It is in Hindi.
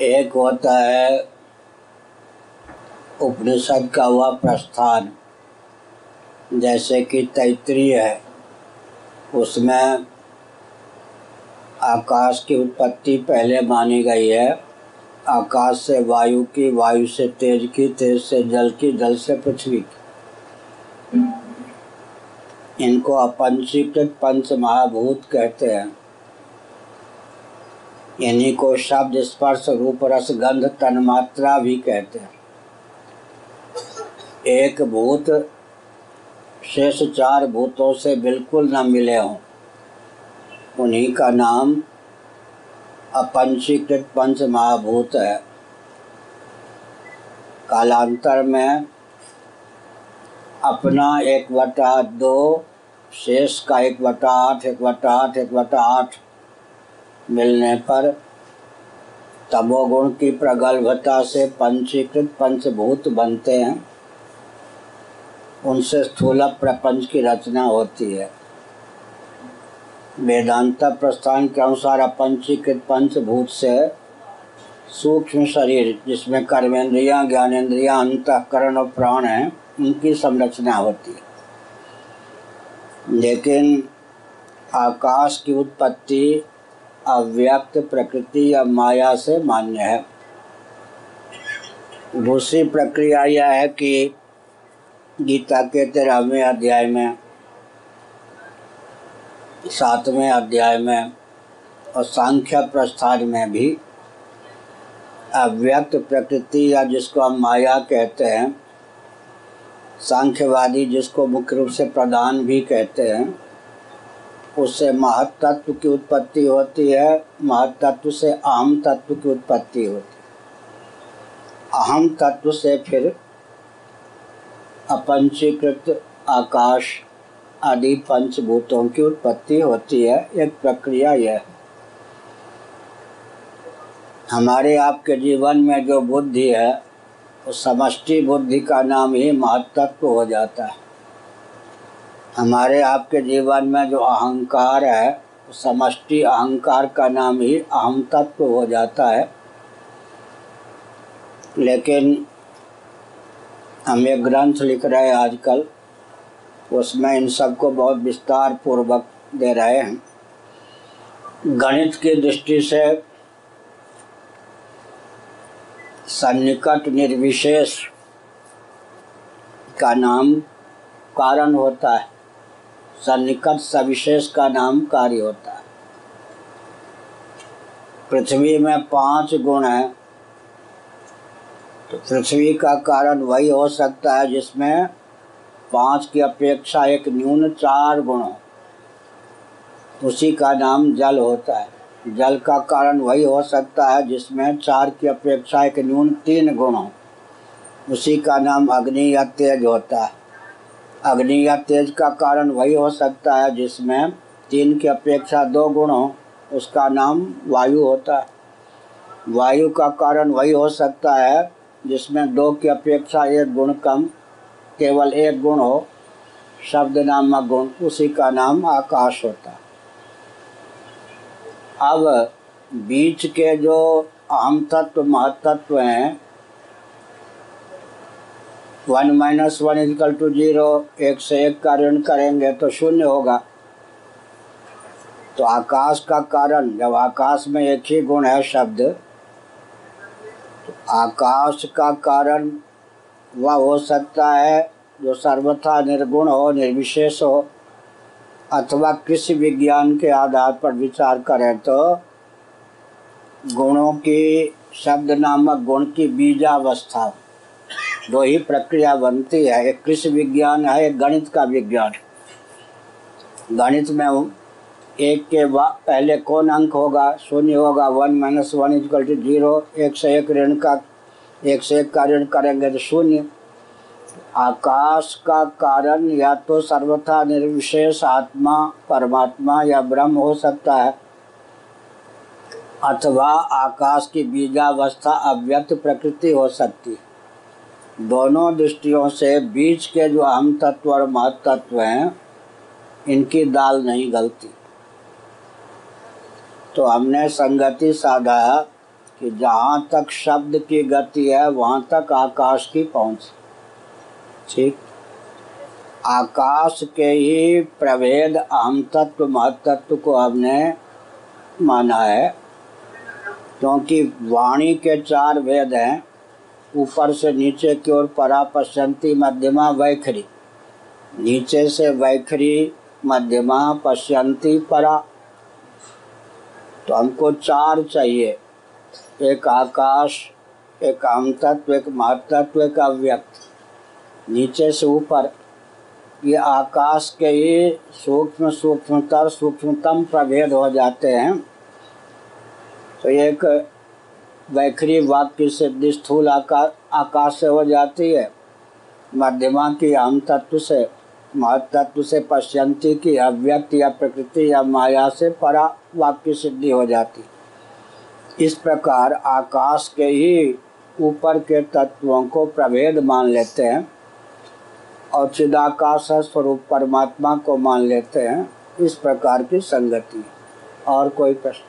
एक होता है उपनिषद का हुआ प्रस्थान। जैसे कि तैतरीय है, उसमें आकाश की उत्पत्ति पहले मानी गई है। आकाश से वायु की, वायु से तेज की, तेज से जल की, जल से पृथ्वी की। इनको अपंचीकृत पंच महाभूत कहते हैं। इन्हीं को शब्द स्पर्श रूप रस गंध तन्मात्रा भी कहते हैं। एक भूत, शेष चार भूतों से बिल्कुल न मिले हों। उन्हीं का नाम अपंचीकृत पंच महाभूत है। कालांतर में अपना एक बटा दो, शेष का एक बटा आठ, एक बटा आठ, एक बटा आठ। मिलने पर तमोगुण की प्रगल्भता से पंचीकृत पंचभूत बनते हैं। उनसे स्थूल प्रपंच की रचना होती है। वेदांत प्रस्थान के अनुसार अपंचीकृत पंचभूत से सूक्ष्म शरीर, जिसमें कर्मेंद्रिया ज्ञानेन्द्रिया अंतकरण और प्राण हैं, उनकी संरचना होती है। लेकिन आकाश की उत्पत्ति अव्यक्त प्रकृति या माया से मान्य है। दूसरी प्रक्रिया यह है कि गीता के तेरहवें अध्याय में, सातवें अध्याय में और सांख्य प्रस्थान में भी अव्यक्त प्रकृति या जिसको हम माया कहते हैं, सांख्यवादी जिसको मुख्य रूप से प्रदान भी कहते हैं उससे महत्त्व की उत्पत्ति होती है महत्त्व से अहम तत्व की उत्पत्ति होती है। अहम तत्व से फिर अपंचीकृत आकाश आदि पंचभूतों की उत्पत्ति होती है। एक प्रक्रिया यह हमारे आपके जीवन में जो बुद्धि है, उस समष्टि बुद्धि का नाम ही महत्त्व हो जाता है। हमारे आपके जीवन में जो अहंकार है, समष्टि अहंकार का नाम ही अहम तत्व हो जाता है। लेकिन हम एक ग्रंथ लिख रहे हैं आजकल, उसमें इन सबको बहुत विस्तार पूर्वक दे रहे हैं। गणित की दृष्टि से सन्निकट निर्विशेष का नाम कारण होता है। सन्निकट सविशेष का नाम कार्य होता है। पृथ्वी में पाँच गुण हैं। तो पृथ्वी का कारण वही हो सकता है जिसमें पाँच की अपेक्षा एक न्यून चार गुण हो। उसी का नाम जल होता है। जल का कारण वही हो सकता है जिसमें चार की अपेक्षा एक न्यून तीन गुण हो। उसी का नाम अग्नि या तेज होता है। अग्नि या तेज का कारण वही हो सकता है जिसमें तीन की अपेक्षा दो गुण हो, उसका नाम वायु होता है। वायु का कारण वही हो सकता है जिसमें दो की अपेक्षा एक गुण कम, केवल एक गुण हो, शब्द नामक गुण, उसी का नाम आकाश होता है। अब बीच के जो अहम तत्व महतत्व हैं one minus one equal to zero, एक से एक का ऋण करेंगे तो शून्य होगा। तो आकाश का कारण, जब आकाश में एक ही गुण है शब्द तो आकाश का कारण वह हो सकता है जो सर्वथा निर्गुण हो, निर्विशेष हो, अथवा कृषि विज्ञान के आधार पर विचार करें तो गुणों की, शब्द नामक गुण की बीजावस्था। दो ही प्रक्रिया बनती है, एक कृषि विज्ञान है, एक गणित का विज्ञान। गणित में एक के बाद पहले कौन अंक होगा? शून्य होगा, one minus one equal to zero, एक से एक ऋण का, एक से एक का ऋण करेंगे तो शून्य। आकाश का कारण या तो सर्वथा निर्विशेष आत्मा, परमात्मा या ब्रह्म हो सकता है, अथवा आकाश की बीजावस्था अव्यक्त प्रकृति हो सकती। है दोनों दृष्टियों से बीच के जो अहम तत्व और महत्त्व हैं, इनकी दाल नहीं गलती। तो हमने संगति साधा कि जहाँ तक शब्द की गति है, वहाँ तक आकाश की पहुँच। ठीक? आकाश के ही प्रभेद अहम तत्व महतत्व को हमने माना है, क्योंकि वाणी के चार भेद हैं। ऊपर से नीचे की ओर परा पश्यंती मध्यमा वैखरी। नीचे से वैखरी मध्यमा पश्यंती परा। तो हमको चार चाहिए। एक आकाश, एक अहम तत्व एक महतत्व, एक अव्यक्त। नीचे से ऊपर। ये आकाश के ही सूक्ष्म, सूक्ष्मतर, सूक्ष्मतम प्रभेद हो जाते हैं। तो एक वैखरी वाक्य सिद्धि स्थूल आकाश आकाश से हो जाती है। मध्यमा की अहम तत्व से महतत्व से, पश्यंती की अव्यक्त या प्रकृति या माया से परा वाक्य सिद्धि हो जाती। इस प्रकार आकाश के ही ऊपर के तत्वों को प्रभेद मान लेते हैं और चिदाकाश स्वरूप परमात्मा को मान लेते हैं। इस प्रकार की संगति। और कोई प्रश्न?